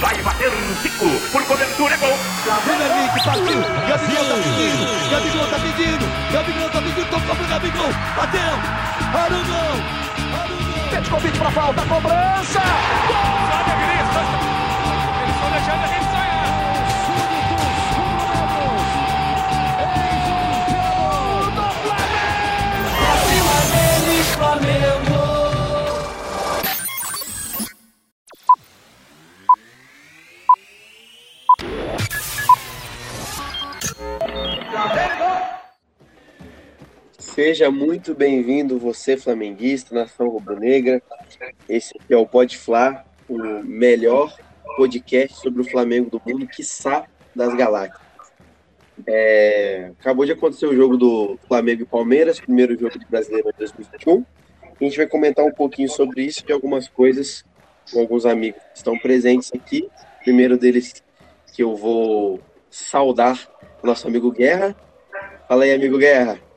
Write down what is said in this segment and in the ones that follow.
Vai bater um Zico. Por cobertura, é gol. Lá vem Henrique, partiu. Gabigol tá pedindo. Gabigol tá pedindo. Gabigol tá pedindo. Tocou pro Gabigol. Bateu. Arugão. Arugão. Petkovic pra falta. Cobrança. Gol! Eles Seja muito bem-vindo, você flamenguista, nação rubro-negra. Esse aqui é o Pode o melhor podcast sobre o Flamengo do mundo, quiçá das galáxias. É, acabou de acontecer o jogo do Flamengo e Palmeiras, primeiro jogo de brasileiro de 2021. A gente vai comentar um pouquinho sobre isso e algumas coisas com alguns amigos que estão presentes aqui. Primeiro deles que eu vou saudar, o nosso amigo Guerra. Fala aí, amigo Guerra.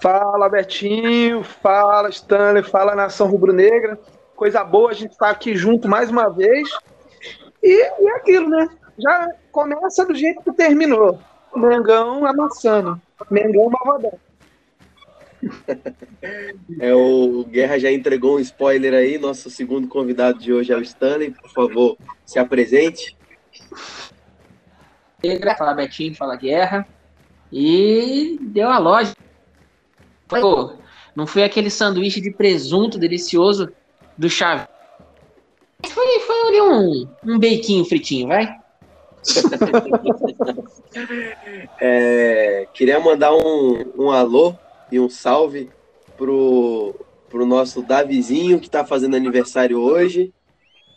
Fala Betinho, fala Stanley, fala Nação Rubro-Negra. Coisa boa a gente estar aqui junto mais uma vez. E, e é aquilo, né? Já começa do jeito que terminou. Mengão amassando. Mengão malvadão. É, o Guerra já entregou um spoiler aí. Nosso segundo convidado de hoje é o Stanley. Por favor, se apresente. Fala Betinho, fala Guerra. E deu a loja. Pô, não foi aquele sanduíche de presunto delicioso do Chave. Foi, foi ali um, um beiquinho fritinho, vai? É, queria mandar um, um alô e um salve pro, pro nosso Davizinho, que está fazendo aniversário hoje.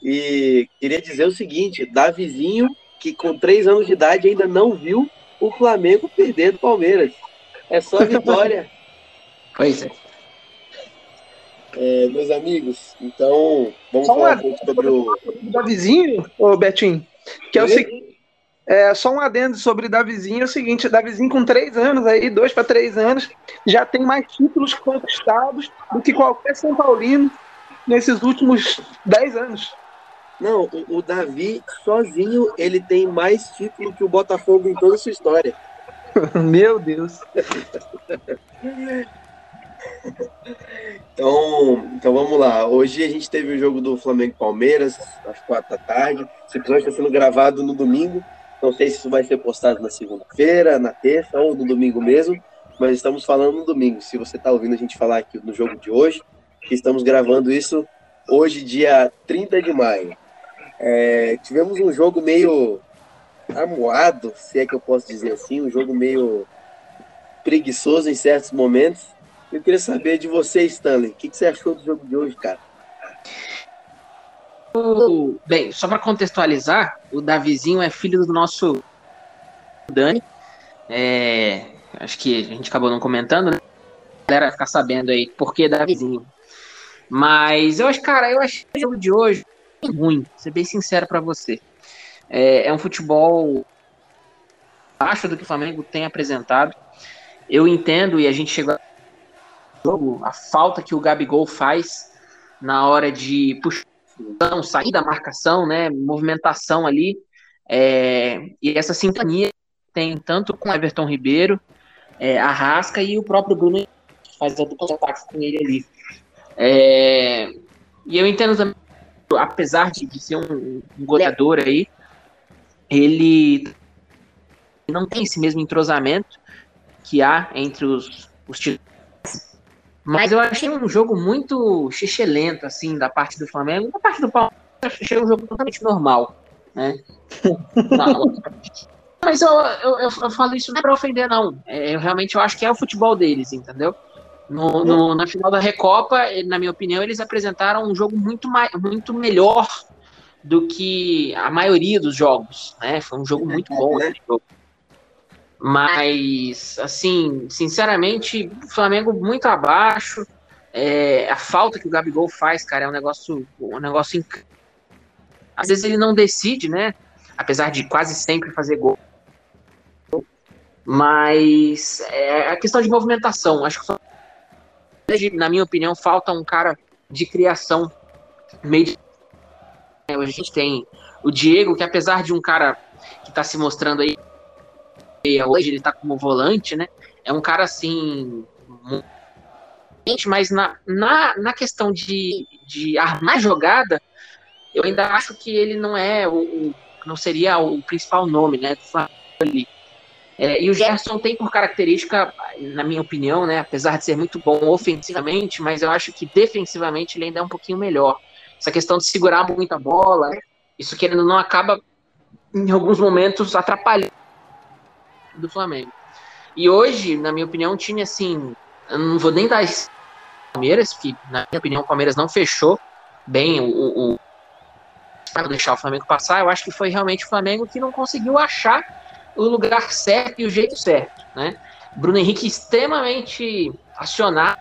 E queria dizer o seguinte: Davizinho, que com três anos de idade ainda não viu o Flamengo perder do Palmeiras. É só vitória. Pois é. É, meus amigos, então vamos Só falar um pouco sobre o. Davizinho, ô Betinho, que é o seguinte. É, só um adendo sobre Davizinho, é o seguinte, Davizinho com três anos aí, dois para três anos, já tem mais títulos conquistados do que qualquer São Paulino nesses últimos dez anos. Não, o, o Davi sozinho ele tem mais título que o Botafogo em toda a sua história. Meu Deus. Então, então vamos lá. Hoje a gente teve o jogo do Flamengo Palmeiras, às quatro da tarde. Esse episódio está sendo gravado no domingo. Não sei se isso vai ser postado na segunda-feira, na terça ou no domingo mesmo, mas estamos falando no domingo. Se você está ouvindo a gente falar aqui no jogo de hoje, que estamos gravando isso hoje, dia 30 de maio. É, tivemos um jogo meio amuado, se é que eu posso dizer assim, um jogo meio preguiçoso em certos momentos. Eu queria saber de você, Stanley, o que, que você achou do jogo de hoje, cara? Bem, só para contextualizar, o Davizinho é filho do nosso Dani. É, acho que a gente acabou não comentando, né? A galera ficar sabendo aí por que Davizinho. Mas eu acho, cara, eu achei o jogo de hoje ruim, vou ser bem sincero para você. É, é um futebol abaixo do que o Flamengo tem apresentado. Eu entendo e a gente chegou a jogo, a falta que o Gabigol faz na hora de puxar sair da marcação, né, movimentação ali, é, e essa sintonia tem tanto com Everton Ribeiro, é, Arrasca e o próprio Bruno que faz a dupla de ataques com ele ali. É, e eu entendo também, apesar de, de ser um, um goleador aí, ele não tem esse mesmo entrosamento que há entre os, os. Mas eu achei um jogo muito xixelento, assim, da parte do Flamengo. Da parte do Palmeiras, eu achei um jogo totalmente normal, né? Mas eu, eu, eu, eu falo isso não é pra ofender, não. É, eu realmente eu acho que é o futebol deles, entendeu? No, no- na final da Recopa, na minha opinião, eles apresentaram um jogo muito, muito melhor do que a maioria dos jogos, né? Foi um jogo muito bom, né? Mas, assim, sinceramente, o Flamengo muito abaixo. É, a falta que o Gabigol faz, cara, é um negócio, um negócio incrível. Às vezes ele não decide, né? Apesar de quase sempre fazer gol. Mas é a questão de movimentação. Acho que, na minha opinião, falta um cara de criação meio. Hoje a gente tem o Diego, que apesar de um cara que está se mostrando aí hoje, ele está como volante, né? É um cara assim. Mas na, na, na questão de, de armar jogada, eu ainda acho que ele não é o, o não seria o principal nome, né? Flamengo é, e o Gerson tem por característica, na minha opinião, né, apesar de ser muito bom ofensivamente, mas eu acho que defensivamente ele ainda é um pouquinho melhor. Essa questão de segurar muito a bola, isso que ele não acaba, em alguns momentos, atrapalhando do Flamengo. E hoje, na minha opinião, time assim, eu não vou nem dar esse Palmeiras, que na minha opinião o Palmeiras não fechou bem o, o, o para deixar o Flamengo passar, eu acho que foi realmente o Flamengo que não conseguiu achar o lugar certo e o jeito certo, né? Bruno Henrique extremamente acionado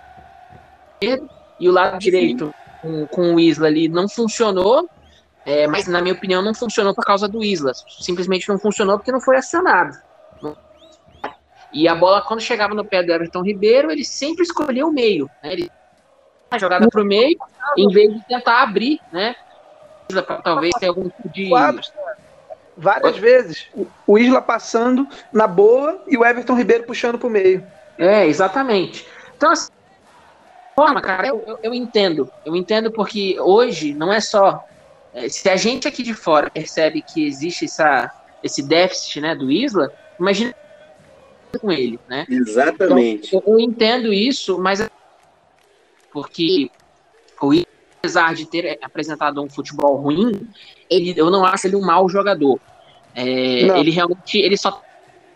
e o lado direito com, com o Isla ali não funcionou, é, mas na minha opinião não funcionou por causa do Isla, simplesmente não funcionou porque não foi acionado. E a bola quando chegava no pé do Everton Ribeiro ele sempre escolhia o meio, né? Ele a jogada para o meio em vez de tentar abrir, né? Talvez tenha algum tipo de várias vezes. O Isla passando na boa e o Everton Ribeiro puxando pro meio. É, exatamente. Então, assim, forma, cara, eu, eu, eu, entendo. Eu entendo porque hoje não é só. É, se a gente aqui de fora percebe que existe essa, esse déficit né, do Isla, imagina com ele, né? Exatamente. Então, eu, entendo isso, mas porque o Isla, apesar de ter apresentado um futebol ruim, ele, eu não acho ele um mau jogador. É, ele realmente ele só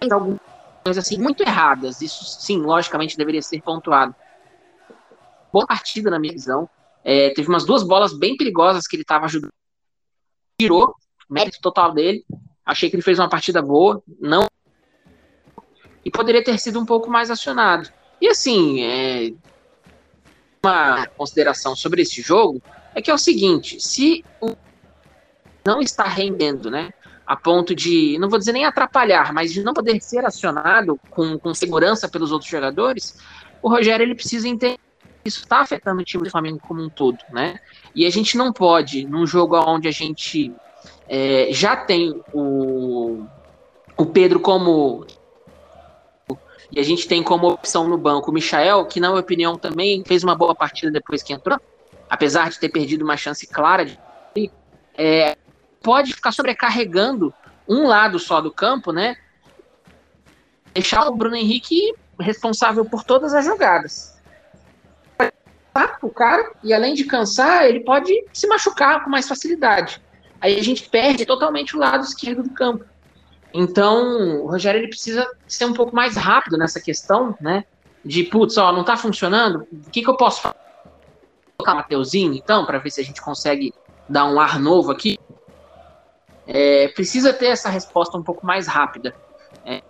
tem algumas coisas assim muito erradas. Isso sim, logicamente deveria ser pontuado. Boa partida na minha visão. É, teve umas duas bolas bem perigosas que ele estava ajudando. Tirou, mérito total dele. Achei que ele fez uma partida boa. Não. E poderia ter sido um pouco mais acionado. E assim, é, uma consideração sobre esse jogo é que é o seguinte: se o não está rendendo, né? a ponto de, não vou dizer nem atrapalhar, mas de não poder ser acionado com, com segurança pelos outros jogadores, o Rogério ele precisa entender que isso está afetando o time do Flamengo como um todo, né? E a gente não pode, num jogo onde a gente é, já tem o, o Pedro como e a gente tem como opção no banco o Michael, que na minha opinião também fez uma boa partida depois que entrou, apesar de ter perdido uma chance clara de é, pode ficar sobrecarregando um lado só do campo, né? Deixar o Bruno Henrique responsável por todas as jogadas. O cara, e além de cansar, ele pode se machucar com mais facilidade. Aí a gente perde totalmente o lado esquerdo do campo. Então, o Rogério ele precisa ser um pouco mais rápido nessa questão, né? De, putz, ó, não tá funcionando, o que, que eu posso fazer? Colocar Mateuzinho, então, para ver se a gente consegue dar um ar novo aqui é, precisa ter essa resposta um pouco mais rápida. É,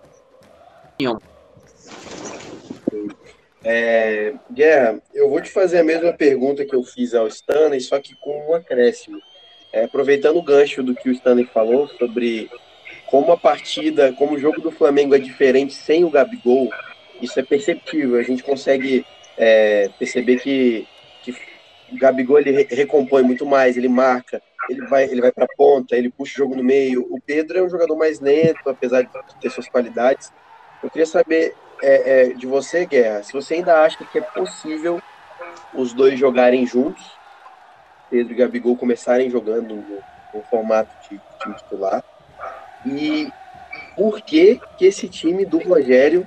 é, Guerra, eu vou te fazer a mesma pergunta que eu fiz ao Stanley, só que com um acréscimo. É, aproveitando o gancho do que o Stanley falou sobre como a partida, como o jogo do Flamengo é diferente sem o Gabigol, isso é perceptível. A gente consegue é, perceber que, que o Gabigol ele recompõe muito mais, ele marca, ele vai, ele vai para a ponta, ele puxa o jogo no meio. O Pedro é um jogador mais lento, apesar de ter suas qualidades. Eu queria saber é, é, de você, Guerra, se você ainda acha que é possível os dois jogarem juntos, Pedro e Gabigol começarem jogando no, no formato de time titular, e por que, que esse time do Rogério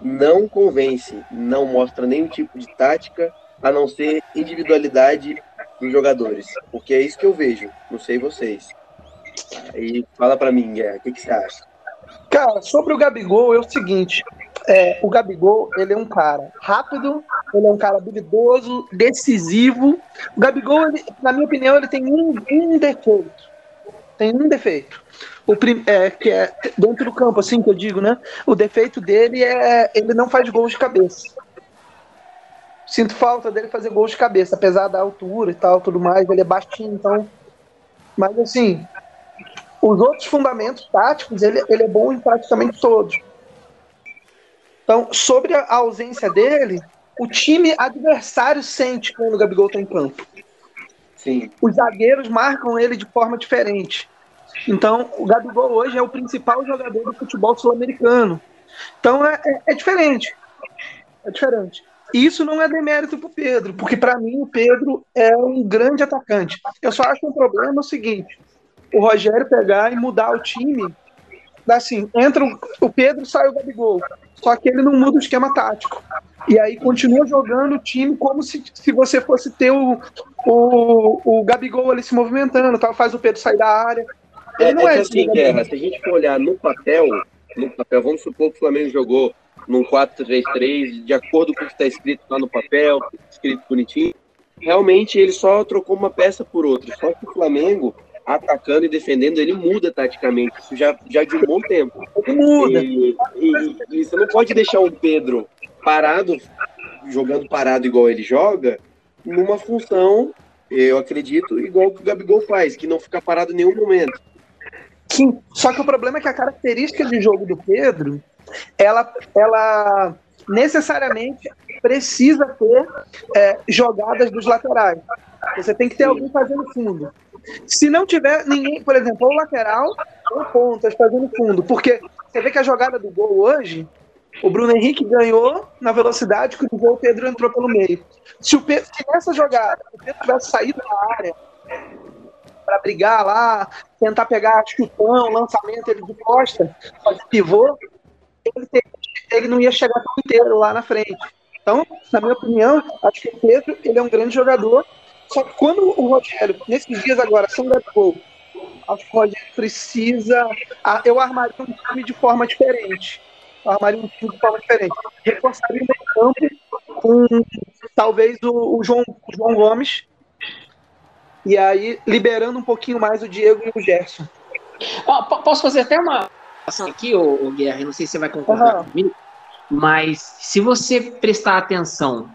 não convence, não mostra nenhum tipo de tática, a não ser individualidade dos jogadores. Porque é isso que eu vejo. Não sei vocês. Aí fala para mim, Guerra, o que, que, você acha? Cara, sobre o Gabigol é o seguinte. É, o Gabigol, ele é um cara rápido, ele é um cara habilidoso, decisivo. O Gabigol, ele, na minha opinião, ele tem um, um defeito. Tem um defeito. O prim, é, que é dentro do campo, assim que eu digo, né? O defeito dele é ele não faz gols de cabeça sinto falta dele fazer gols de cabeça, apesar da altura e tal, tudo mais, ele é baixinho, então. Mas assim, os outros fundamentos táticos, ele, ele é bom em praticamente todos. Então, sobre a ausência dele, o time adversário sente quando o Gabigol está em campo. Sim. Os zagueiros marcam ele de forma diferente. Então, o Gabigol hoje é o principal jogador do futebol sul-americano. Então, é, é, é diferente. É diferente. Isso não é demérito pro Pedro, porque para mim o Pedro é um grande atacante. Eu só acho um problema o seguinte: o Rogério pegar e mudar o time. Assim, entra o, o Pedro, sai o Gabigol. Só que ele não muda o esquema tático. E aí continua jogando o time como se, se você fosse ter o, o, o Gabigol ali se movimentando, tal, faz o Pedro sair da área. É, não é é, que esse assim, jogador. Guerra, se a gente for olhar no papel, no papel, vamos supor que o Flamengo jogou num 4-3-3, de acordo com o que está escrito lá no papel, escrito bonitinho, realmente ele só trocou uma peça por outra. Só que o Flamengo, atacando e defendendo, ele muda taticamente. Isso já, já de um bom tempo. Muda. E, e- e você não pode deixar o Pedro parado, jogando parado igual ele joga, numa função, eu acredito, igual que o Gabigol faz, que não fica parado em nenhum momento. Sim, só que o problema é que a característica de jogo do Pedro, ela, ela necessariamente precisa ter é, jogadas dos laterais. Você tem que ter alguém fazendo fundo. Se não tiver ninguém, por exemplo, ou lateral ou pontas fazendo fundo, porque você vê que a jogada do gol hoje, o Bruno Henrique ganhou na velocidade que o Pedro entrou pelo meio. Se, o Pedro, se nessa jogada o Pedro tivesse saído da área para brigar lá, tentar pegar chutão, lançamento ele de costa, fazer pivô, ele, ele não ia chegar inteiro lá na frente. Então, na minha opinião, acho que o Pedro ele é um grande jogador. Só que quando o Rogério, nesses dias agora, sem o Gabigol, acho que o Rogério precisa. ah, Eu armaria um time de forma diferente. Eu armaria um time de forma diferente. Reforçaria o meio campo com talvez o, o João, o João Gomes. E aí, liberando um pouquinho mais o Diego e o Gerson. Posso fazer até uma ação aqui, ô, ô Guerra? Não sei se você vai concordar Aham. comigo, mas se você prestar atenção,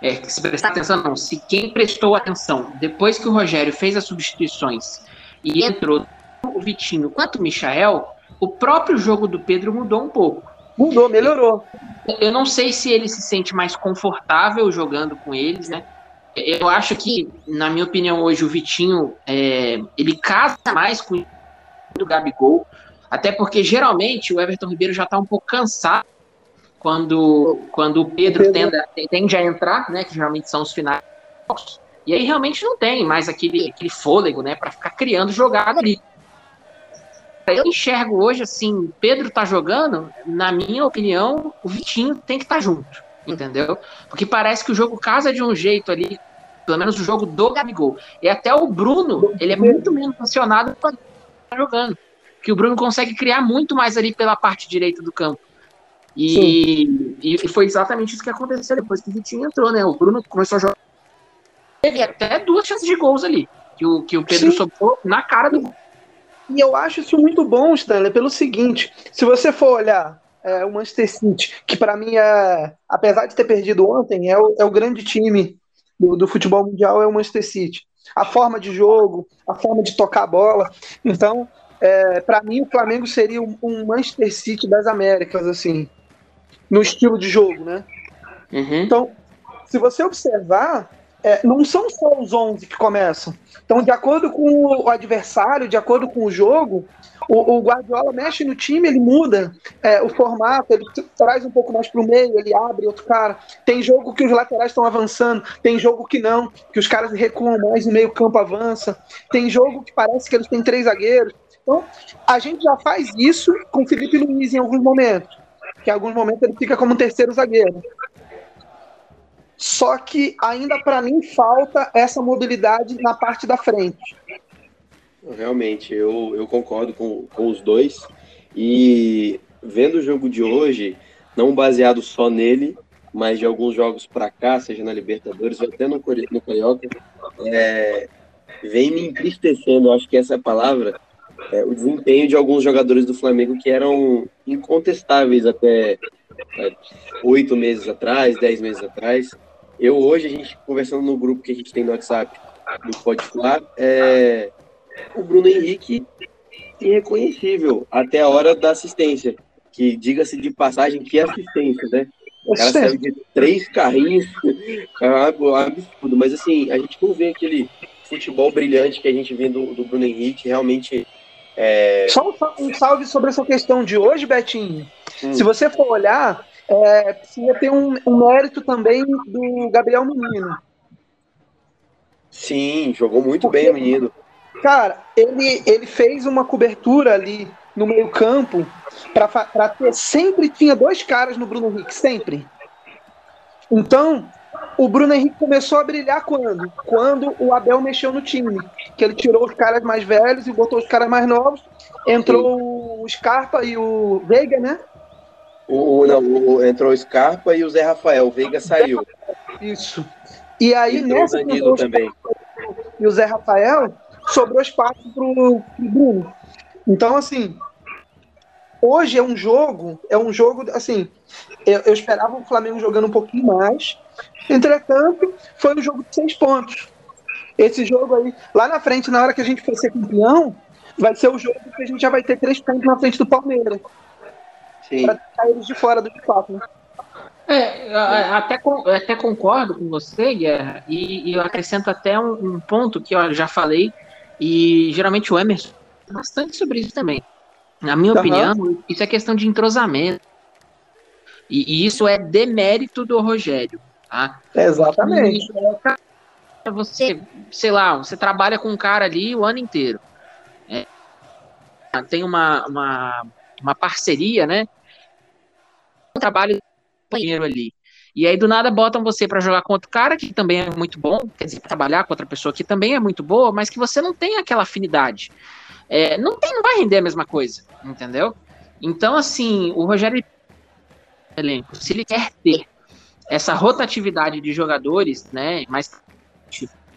é, se prestar atenção não, se quem prestou atenção, depois que o Rogério fez as substituições e entrou o Vitinho quanto o Michael, o próprio jogo do Pedro mudou um pouco. Mudou, melhorou. Eu não sei se ele se sente mais confortável jogando com eles, né? Eu acho que, na minha opinião, hoje o Vitinho é, ele casa mais com o Gabigol, até porque geralmente o Everton Ribeiro já está um pouco cansado quando, quando o Pedro Pedro. tenda- tende a entrar, né? Que geralmente são os finais. E aí realmente não tem mais aquele, aquele fôlego, né? Para ficar criando jogada ali. Eu enxergo hoje assim, Pedro tá jogando, na minha opinião, o Vitinho tem que estar junto, entendeu? Porque parece que o jogo casa de um jeito ali, pelo menos o jogo do Gabigol. E até o Bruno, ele é muito menos acionado quando tá jogando. Que o Bruno consegue criar muito mais ali pela parte direita do campo. E, e foi exatamente isso que aconteceu depois que o Vitinho entrou, né? O Bruno começou a jogar. Teve até duas chances de gols ali. Que o, que o Pedro Sim. sobrou na cara do. E eu acho isso muito bom, Stanley, pelo seguinte: se você for olhar é, o Manchester City, que para mim é, apesar de ter perdido ontem, é o, é o grande time do, do futebol mundial, é o Manchester City. A forma de jogo, a forma de tocar a bola. Então, é, para mim, o Flamengo seria um, um Manchester City das Américas, assim, no estilo de jogo, né? Uhum. Então, se você observar, é, não são só os 11 que começam. Então, de acordo com o adversário, de acordo com o jogo, o, o Guardiola mexe no time, ele muda é, o formato, ele traz um pouco mais para o meio, ele abre outro cara. Tem jogo que os laterais estão avançando, tem jogo que não, que os caras recuam mais no meio campo avança. Tem jogo que parece que eles têm três zagueiros. Então, a gente já faz isso com o Felipe Luiz em alguns momentos, que em alguns momentos ele fica como um terceiro zagueiro. Só que ainda para mim falta essa mobilidade na parte da frente. Realmente, eu, eu concordo com, com os dois. E vendo o jogo de hoje, não baseado só nele, mas de alguns jogos para cá, seja na Libertadores ou até no, no Carioca, é, vem me entristecendo, acho que essa é a palavra, é, o desempenho de alguns jogadores do Flamengo que eram incontestáveis até é, oito meses atrás, dez meses atrás. Eu hoje, a gente conversando no grupo que a gente tem no WhatsApp, do Pode Falar, é, o Bruno Henrique irreconhecível até a hora da assistência. Que diga-se de passagem, que assistência, né? O cara saiu de três carrinhos, é absurdo. Mas assim, a gente não vê aquele futebol brilhante que a gente vê do, do Bruno Henrique. Realmente. É... Só um salve sobre essa questão de hoje, Betinho. Hum. Se você for olhar, é, precisa ter um, um mérito também do Gabriel Menino. Sim, jogou muito Porque, bem o menino. Cara, ele, ele fez uma cobertura ali no meio campo para ter sempre tinha dois caras no Bruno Henrique, sempre. Então, o Bruno Henrique começou a brilhar quando? Quando o Abel mexeu no time. Que ele tirou os caras mais velhos e botou os caras mais novos. Entrou o Scarpa e o Veiga, né? O, não, o, entrou o Scarpa e o Zé Rafael. O Veiga saiu. Isso. E aí, e nessa. O também. E o Zé Rafael sobrou espaço pro, pro Bruno. Então, assim, hoje é um jogo, é um jogo, assim, eu, eu, esperava o Flamengo jogando um pouquinho mais. Entretanto, foi um jogo de seis pontos. Esse jogo aí, lá na frente, na hora que a gente for ser campeão, vai ser o jogo que a gente já vai ter três pontos na frente do Palmeiras. Sim. Pra tirar eles de fora do espaço, né? É, até, até concordo com você, Guerra, e, e eu acrescento até um, um, ponto que eu já falei, e geralmente o Emerson bastante sobre isso também. Na minha uhum. opinião, isso é questão de entrosamento. E, e, isso é demérito do Rogério. Tá? Exatamente. Você, sei lá, você trabalha com um cara ali o ano inteiro. É, tem uma, uma, uma parceria, né? Um trabalho companheiro ali. E aí, do nada, botam você para jogar com outro cara que também é muito bom, quer dizer, trabalhar com outra pessoa que também é muito boa, mas que você não tem aquela afinidade. É, não, tem, não vai render a mesma coisa, entendeu? Então, assim, o Rogério elenco, se ele quer ter essa rotatividade de jogadores, né, mas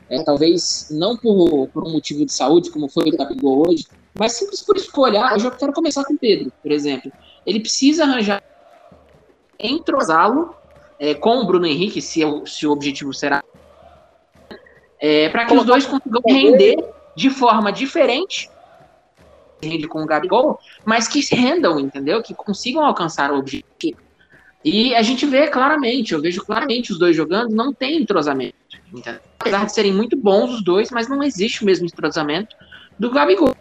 é, talvez não por, por um motivo de saúde, como foi o Gabigol hoje, mas simples por escolha. Ah, eu quero começar com o Pedro, por exemplo. Ele precisa arranjar entrosá-lo é, com o Bruno Henrique, se, o, se o objetivo será. É, para que os dois consigam render de forma diferente rende com o Gabigol, mas que rendam, entendeu? Que consigam alcançar o objetivo. E a gente vê claramente, eu vejo claramente os dois jogando, não tem entrosamento. Apesar de serem muito bons os dois, mas não existe o mesmo entrosamento do Gabigol.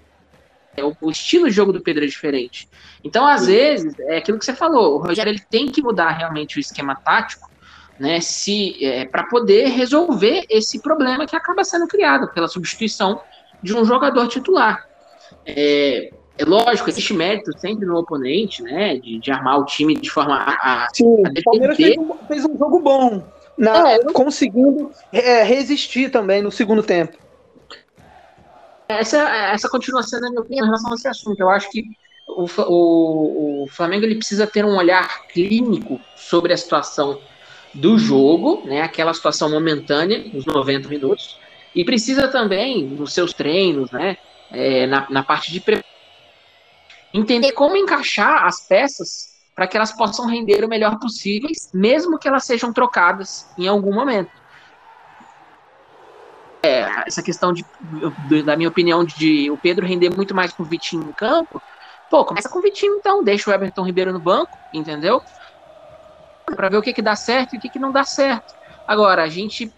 É, o, o, estilo de jogo do Pedro é diferente. Então, às vezes, é aquilo que você falou, o Rogério ele tem que mudar realmente o esquema tático, né, se é, para poder resolver esse problema que acaba sendo criado pela substituição de um jogador titular. É, é lógico, existe mérito sempre no oponente, né, de, de armar o time de forma a, Sim, a o Palmeiras fez um, fez um, jogo bom, na, é, conseguindo é, resistir também no segundo tempo. Essa, essa continua sendo a minha opinião em relação a esse assunto. Eu acho que o, o, o Flamengo ele precisa ter um olhar clínico sobre a situação do jogo, né, aquela situação momentânea, nos 90 minutos, e precisa também, nos seus treinos, né, é, na, na parte de entender como encaixar as peças para que elas possam render o melhor possível, mesmo que elas sejam trocadas em algum momento é, essa questão de, da minha opinião, de, o Pedro render muito mais com o Vitinho no campo, pô, começa com o Vitinho então, deixa o Everton Ribeiro no banco, entendeu? Para ver o que, que dá certo e o que, que não dá certo. Agora, a gente,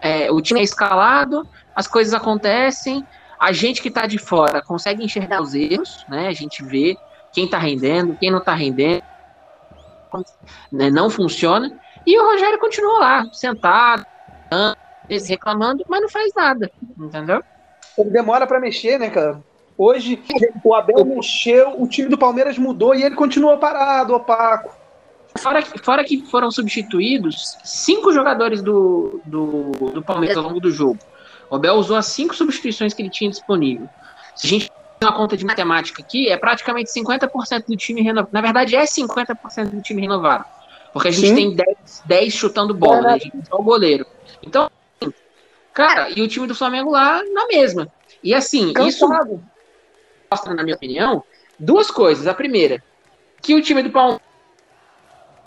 é, o time é escalado, as coisas acontecem, a gente que está de fora consegue enxergar os erros, né? A gente vê quem está rendendo, quem não está rendendo, né? não funciona. E o Rogério continua lá, sentado, reclamando, mas não faz nada, entendeu? Ele demora para mexer, né, cara? Hoje o Abel mexeu, o time do Palmeiras mudou e ele continua parado, opaco. Fora que, fora que foram substituídos cinco jogadores do, do, do Palmeiras ao longo do jogo. O Abel usou as cinco substituições que ele tinha disponível. Se a gente fizer uma conta de matemática aqui, é praticamente 50% do time renovado. Na verdade, é 50% do time renovado. Porque a gente Sim. tem 10, 10 chutando bola, é, né? A gente tem só o goleiro. Então, Cara, e o time do Flamengo lá na mesma. E assim, Cansado. isso mostra, na minha opinião, duas coisas. A primeira, que o time do Palmeiras.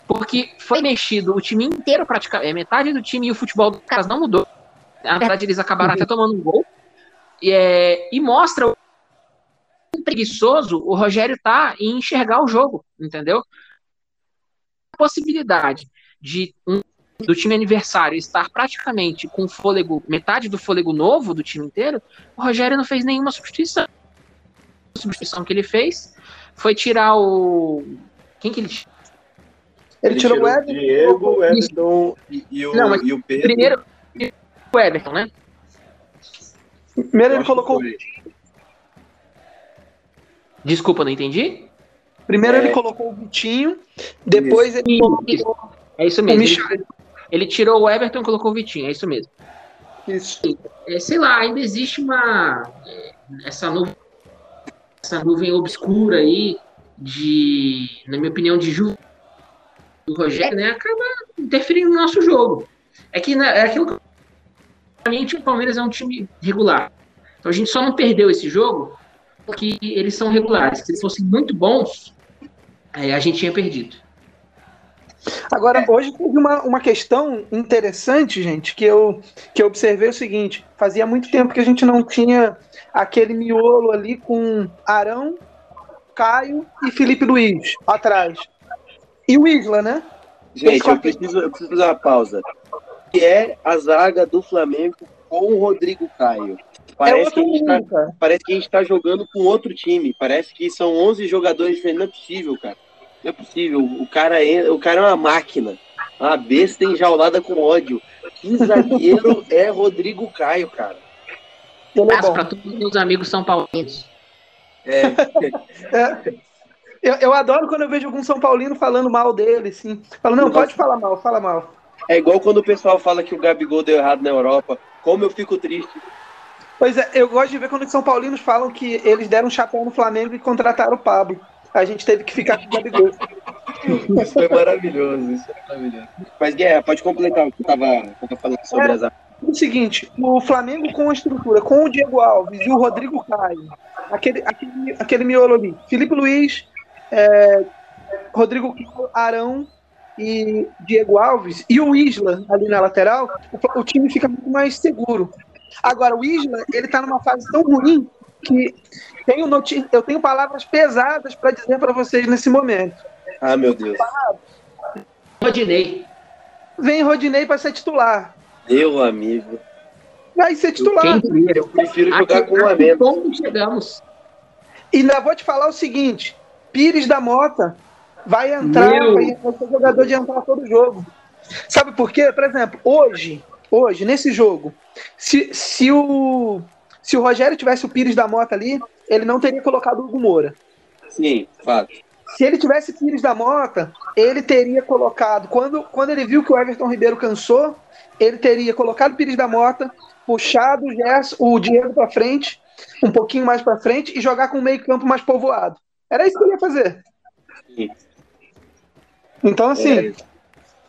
Porque foi mexido o time inteiro, praticamente. É, metade do time e o futebol dos caras não mudou. Na verdade, eles acabaram até tomando um gol. E, é, e mostra o preguiçoso o Rogério tá em enxergar o jogo, entendeu? A possibilidade de um do time aniversário estar praticamente com fôlego, metade do fôlego novo do time inteiro, o Rogério não fez nenhuma substituição. A substituição que ele fez foi tirar o. Quem que ele Ele, tirou, o Everton. Diego, o Everton e, e o, Não, e o Pedro. Primeiro, o Everton, né? Primeiro ele colocou. Desculpa, não entendi. primeiro É. ele colocou o Vitinho, depois ele colocou Isso. É isso mesmo. Ele, Michel. ele tirou o Everton e colocou o Vitinho, é isso mesmo. Isso. É, sei lá, ainda existe uma. é, essa nuvem, essa nuvem obscura aí de, na minha opinião, de ju do Rogério, né? Acaba interferindo no nosso jogo. É que né, é aquilo que mim, o Palmeiras é um time regular. Então a gente só não perdeu esse jogo porque eles são regulares. Se eles fossem muito bons, aí a gente tinha perdido. Agora, hoje teve uma, uma questão interessante, gente, que eu, que eu observei o seguinte: fazia muito tempo que a gente não tinha aquele miolo ali com Arão, Caio e Felipe Luiz atrás. E o Isla, né? Gente, eu preciso, eu preciso fazer uma pausa. Que é a zaga do Flamengo com o Rodrigo Caio. é Parece, que outro a gente tá, parece que a gente tá jogando com outro time. Parece que são 11 jogadores diferentes. Não é possível, cara. Não é possível. O cara é, o cara é uma máquina. Uma besta enjaulada com ódio. Que zagueiro é Rodrigo Caio, cara. É Abraço para todos os meus amigos são paulinos. É, É. Eu, eu adoro quando eu vejo algum São Paulino falando mal dele, assim. Fala, não, Nossa. pode falar mal, fala mal. É igual quando o pessoal fala que o Gabigol deu errado na Europa. Como eu fico triste. Pois é, eu gosto de ver quando os São Paulinos falam que eles deram um chapéu no Flamengo e contrataram o Pablo. A gente teve que ficar com o Gabigol. Isso foi maravilhoso. Isso foi maravilhoso. Mas, Guerra, pode completar o que eu tava, falando sobre as O seguinte, o Flamengo com a estrutura, com o Diego Alves e o Rodrigo Caio, aquele, aquele, aquele miolo ali, Felipe Luiz, é, Rodrigo Arão e Diego Alves, e o Isla ali na lateral, o, o time fica muito mais seguro. Agora, o Isla, ele tá numa fase tão ruim que tenho noti- eu tenho palavras pesadas para dizer para vocês nesse momento. Ah, meu Deus. Rodinei. Vem Rodinei para ser titular. Meu amigo. Vai ser titular. Quem diria? Eu prefiro jogar que- com a a que menos. ponto chegamos? E ainda vou te falar o seguinte: Pires da Mota vai entrar, Meu. vai vai ser jogador de entrar todo jogo. Sabe por quê? Por exemplo, hoje, hoje, nesse jogo, se, se, o, se o Rogério tivesse o Pires da Mota ali, ele não teria colocado o Hugo Moura. Sim, fato. Se ele tivesse Pires da Mota, ele teria colocado. Quando, quando ele viu que o Everton Ribeiro cansou, ele teria colocado o Pires da Mota, puxado o, Gerson, o Diego para frente, um pouquinho mais para frente, e jogar com o meio-campo mais povoado. Era isso que ele ia fazer. Sim. Então, assim, É,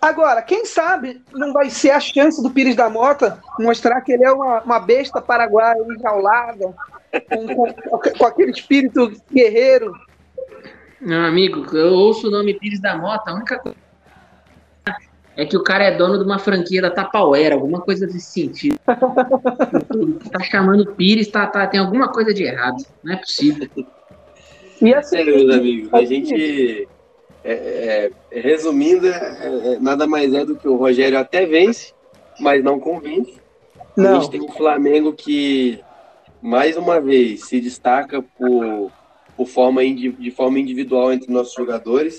agora, quem sabe não vai ser a chance do Pires da Mota mostrar que ele é uma, uma besta paraguaia enjaulada, com, com, com aquele espírito guerreiro. Meu amigo, eu ouço o nome Pires da Mota, a única coisa é que o cara é dono de uma franquia da Tapauera, alguma coisa desse sentido. tá chamando Pires, tá, tá, tem alguma coisa de errado. Não é possível. E assim, É, meus amigos, a gente, é, é, resumindo, é, é, nada mais é do que o Rogério até vence, mas não convence. A não. gente tem um Flamengo que, mais uma vez, se destaca por, por forma, de forma individual entre nossos jogadores.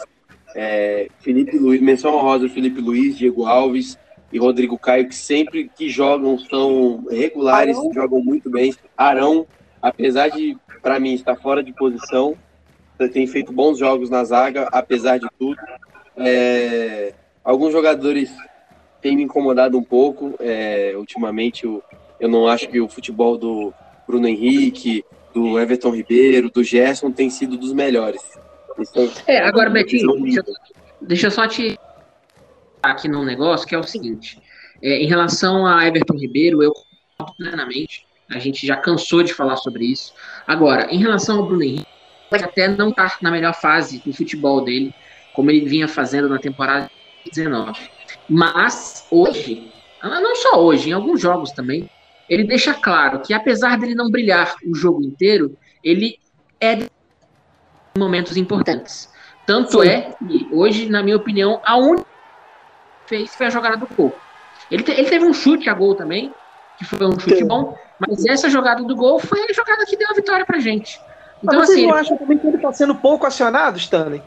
É, Felipe Luiz, menção honrosa Felipe Luiz, Diego Alves e Rodrigo Caio, que sempre que jogam são regulares, Arão. jogam muito bem. Arão, apesar de, para mim, estar fora de posição, tem feito bons jogos na zaga, apesar de tudo. É, alguns jogadores têm me incomodado um pouco. é, ultimamente, eu, eu não acho que o futebol do Bruno Henrique, do Everton Ribeiro, do Gerson tem sido dos melhores. Isso É, agora, Betinho, é deixa, deixa eu só te aqui num negócio que é o seguinte. É, em relação a Everton Ribeiro, eu plenamente. A gente já cansou de falar sobre isso. Agora, em relação ao Bruno Henrique, ele até não tá na melhor fase do futebol dele, como ele vinha fazendo na temporada 19. Mas hoje, ah, não só hoje, em alguns jogos também, ele deixa claro que apesar dele não brilhar o jogo inteiro, ele é de momentos importantes. Tanto Sim. é que hoje, na minha opinião, a única fez foi a jogada do gol. Ele, te, ele teve um chute a gol também, que foi um chute Sim. bom, mas essa jogada do gol foi a jogada que deu a vitória pra gente. Então, Mas vocês assim, não acham também que ele tá sendo pouco acionado, Stanley?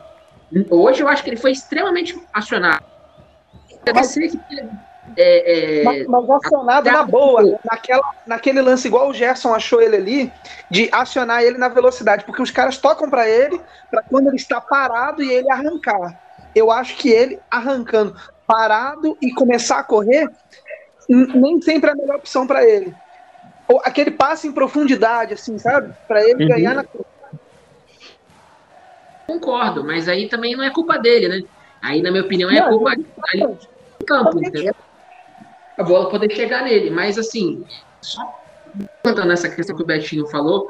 hoje eu acho que ele foi extremamente acionado. Que é, é, Mas, mas acionado na boa, naquela, naquele lance igual o Gerson achou ele ali, de acionar ele na velocidade, porque os caras tocam pra ele, pra quando ele está parado e ele arrancar. Eu acho que ele arrancando parado e começar a correr, nem sempre é a melhor opção pra ele. Aquele passe em profundidade, assim, sabe? Pra ele Uhum. ganhar na concordo, mas aí também não é culpa dele, né? Aí, na minha opinião, é Não, culpa ali do campo, entendeu? A bola poder chegar nele, mas assim, só contando essa questão que o Betinho falou,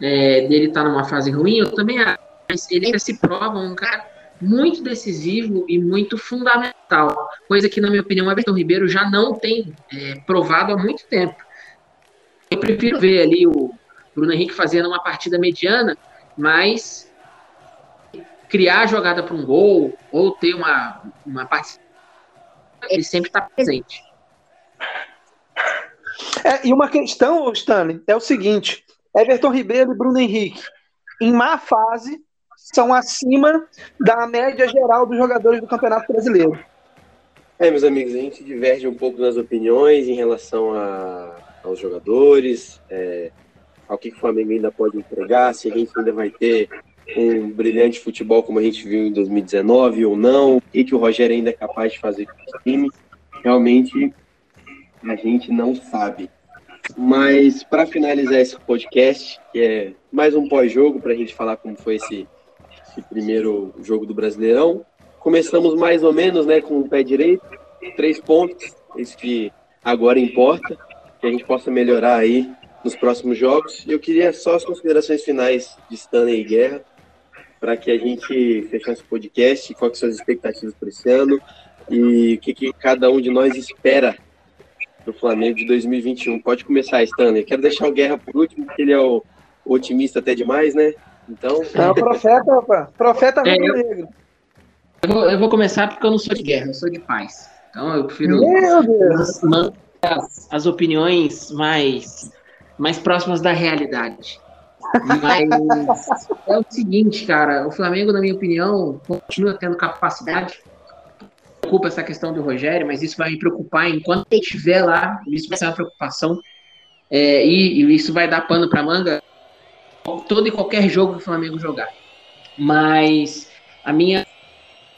é, dele estar numa fase ruim, eu também acho. Mas ele se prova um cara muito decisivo e muito fundamental, coisa que, na minha opinião, o Everton Ribeiro já não tem é, provado há muito tempo. Eu prefiro ver ali o Bruno Henrique fazendo uma partida mediana, mas criar a jogada para um gol ou ter uma, uma participação, ele sempre está presente. É, e uma questão, Stanley, é o seguinte: Everton Ribeiro e Bruno Henrique, em má fase, são acima da média geral dos jogadores do Campeonato Brasileiro. É, meus amigos, a gente diverge um pouco nas opiniões em relação a- aos jogadores, é, ao que, o Flamengo ainda pode entregar, se a gente ainda vai ter um brilhante futebol como a gente viu em 2019 ou não, o que, que o Rogério ainda é capaz de fazer com esse time. Realmente, a gente não sabe. Mas, para finalizar esse podcast, que é mais um pós-jogo, para a gente falar como foi esse, esse primeiro jogo do Brasileirão, começamos mais ou menos né, com o pé direito, três pontos, isso que agora importa, que a gente possa melhorar aí nos próximos jogos. E eu queria só as considerações finais de Stanley e Guerra, para que a gente fechasse o podcast, quais são as expectativas para esse ano e o que, que cada um de nós espera do Flamengo de 2021. Pode começar, Stanley. Quero deixar o Guerra por último, porque ele é o otimista até demais, né? Então, É o profeta, opa, profeta É, rubro-negro. Eu vou, eu vou começar porque eu não sou de guerra, eu sou de paz. Então eu prefiro Meu Deus! As, as opiniões mais, mais próximas da realidade. Mas é o seguinte, cara, o Flamengo, na minha opinião, continua tendo capacidade. Preocupa essa questão do Rogério, mas isso vai me preocupar enquanto ele estiver lá. Isso vai ser uma preocupação. É, e, e isso vai dar pano para manga todo e qualquer jogo que o Flamengo jogar. Mas a minha,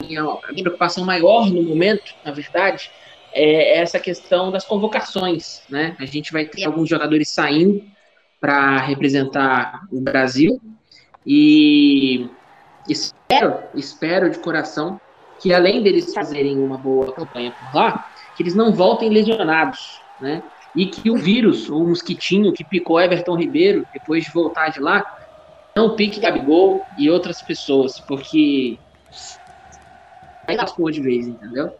minha, a minha preocupação maior no momento, na verdade, é essa questão das convocações. Né? A gente vai ter alguns jogadores saindo para representar o Brasil e espero, espero de coração que além deles fazerem uma boa campanha por lá, que eles não voltem lesionados, né? E que o vírus, o mosquitinho que picou Everton Ribeiro depois de voltar de lá, não pique Gabigol e outras pessoas, porque aí lascou de vez, entendeu?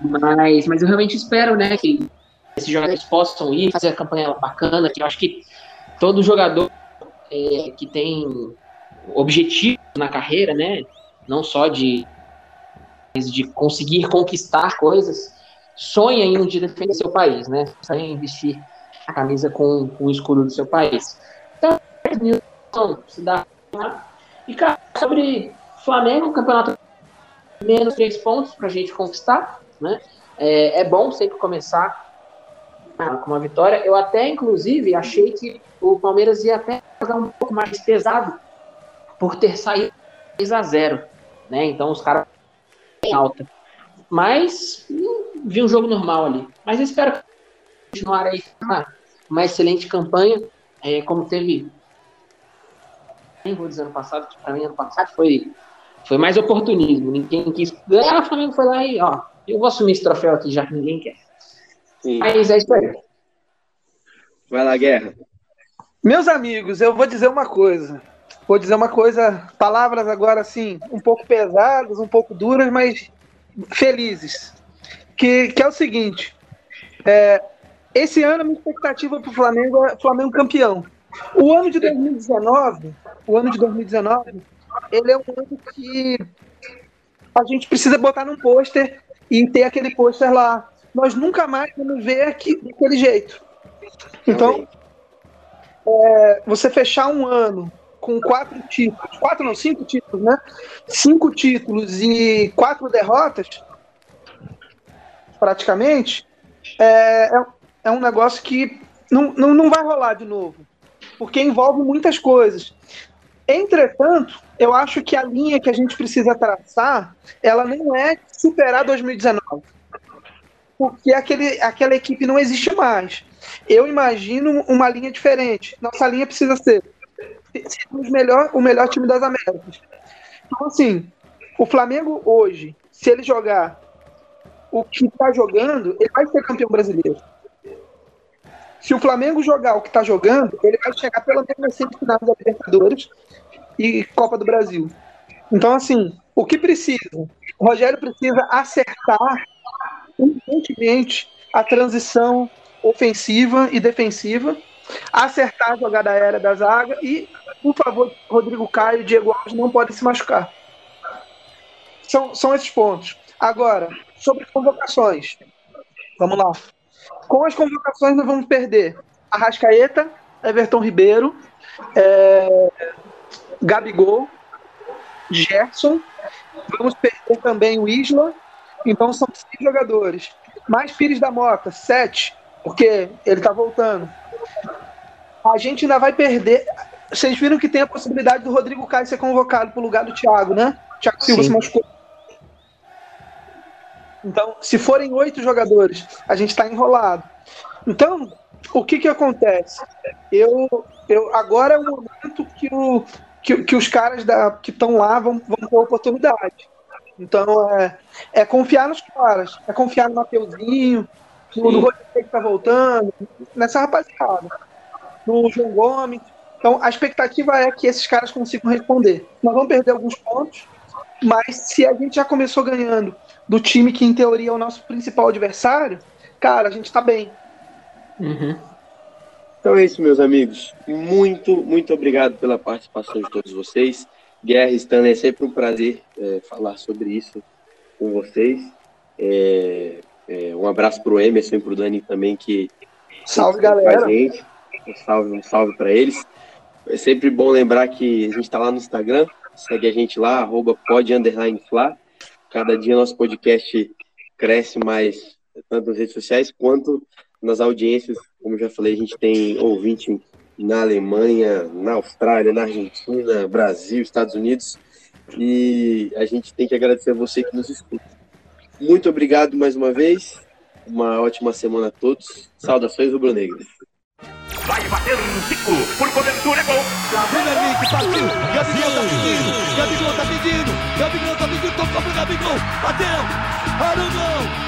Mas, mas eu realmente espero, né, que esses jogadores possam ir fazer a campanha bacana, que eu acho que todo jogador é, que tem objetivo na carreira, né, não só de de conseguir conquistar coisas, sonha em um dia defender seu país, né? Sonha em vestir a camisa com, com o escudo do seu país. Então, se dá. E, cara, sobre Flamengo, campeonato menos três pontos pra gente conquistar, né? É, é bom sempre começar com uma vitória. Eu até, inclusive, achei que o Palmeiras ia até jogar um pouco mais pesado por ter saído 6 a 0 né? Então os caras em alta. Mas hum, vi um jogo normal ali. Mas espero continuar aí uma, uma excelente campanha, é, como teve vou dizer ano passado, que para mim ano passado foi foi mais oportunismo. Ninguém quis ganhar, o Flamengo foi lá e ó, eu vou assumir esse troféu aqui já que ninguém quer. sim. Mas é isso aí. vai lá, Guerra. Meus amigos, eu vou dizer uma coisa. Vou dizer uma coisa, palavras agora assim, um pouco pesadas, um pouco duras, mas felizes. Que, que é o seguinte: é, esse ano a minha expectativa para o Flamengo é Flamengo campeão. O ano de 2019, o ano de 2019, ele é um ano que a gente precisa botar num pôster e ter aquele pôster lá. Nós nunca mais vamos ver aqui, daquele jeito. Então, é, você fechar um ano com quatro títulos, quatro não, cinco títulos, né? Cinco títulos e quatro derrotas, praticamente, é, é, é um negócio que não, não, não vai rolar de novo, porque envolve muitas coisas. Entretanto, eu acho que a linha que a gente precisa traçar, ela não é superar 2019. Porque aquele, aquela equipe não existe mais. Eu imagino uma linha diferente. Nossa linha precisa ser sermos melhor, o melhor time das Américas. Então, assim, o Flamengo hoje, se ele jogar o que está jogando, ele vai ser campeão brasileiro. Se o Flamengo jogar o que está jogando, ele vai chegar pelo menos nas semifinais da Libertadores e Copa do Brasil. Então, assim, o que precisa? O Rogério precisa acertar urgentemente a transição ofensiva e defensiva, acertar a jogada aérea da zaga e, por favor, Rodrigo Caio e Diego Alves não podem se machucar. São, são esses pontos. Agora, sobre convocações. Vamos lá. Com as convocações, nós vamos perder Arrascaeta, Everton Ribeiro, é, Gabigol, Gerson. Vamos perder também o Isla. Então são seis jogadores. Mais Pires da Mota, sete, porque ele está voltando. A gente ainda vai perder. Vocês viram que tem a possibilidade do Rodrigo Caio ser convocado para o lugar do Thiago, né? Thiago Silva Sim. se machucou. Então, se forem oito jogadores, a gente está enrolado. Então, o que que acontece? Eu, eu agora é o momento que, o, que, que os caras da, que estão lá vão, vão ter oportunidade. Então, é, é confiar nos caras, é confiar no Mateuzinho, no, no Rodrigo que está voltando, nessa rapaziada, no João Gomes. Então, a expectativa é que esses caras consigam responder. Nós vamos perder alguns pontos, mas se a gente já começou ganhando do time que, em teoria, é o nosso principal adversário, cara, a gente tá bem. Uhum. Então é isso, meus amigos. Muito, muito obrigado pela participação de todos vocês. Guerra Stanley, é sempre um prazer é, falar sobre isso com vocês. É, é, um abraço para o Emerson e para o Dani também, que salve galera. Gente. Um salve, um salve para eles. É sempre bom lembrar que a gente está lá no Instagram, segue a gente lá, arroba pod underline Cada dia nosso podcast cresce mais, tanto nas redes sociais quanto nas audiências. Como já falei, a gente tem ouvinte na Alemanha, na Austrália, na Argentina, Brasil, Estados Unidos. E a gente tem que agradecer a você que nos escuta. Muito obrigado mais uma vez. Uma ótima semana a todos. Saudações rubro-negras. Vai bater um por cobertura é gol. Vem Henrique, partiu. Gabigol tá pedindo. Gabigol tá pedindo. Gabigol tá pedindo. Tocou pro Gabigol. Bateu. Arugão.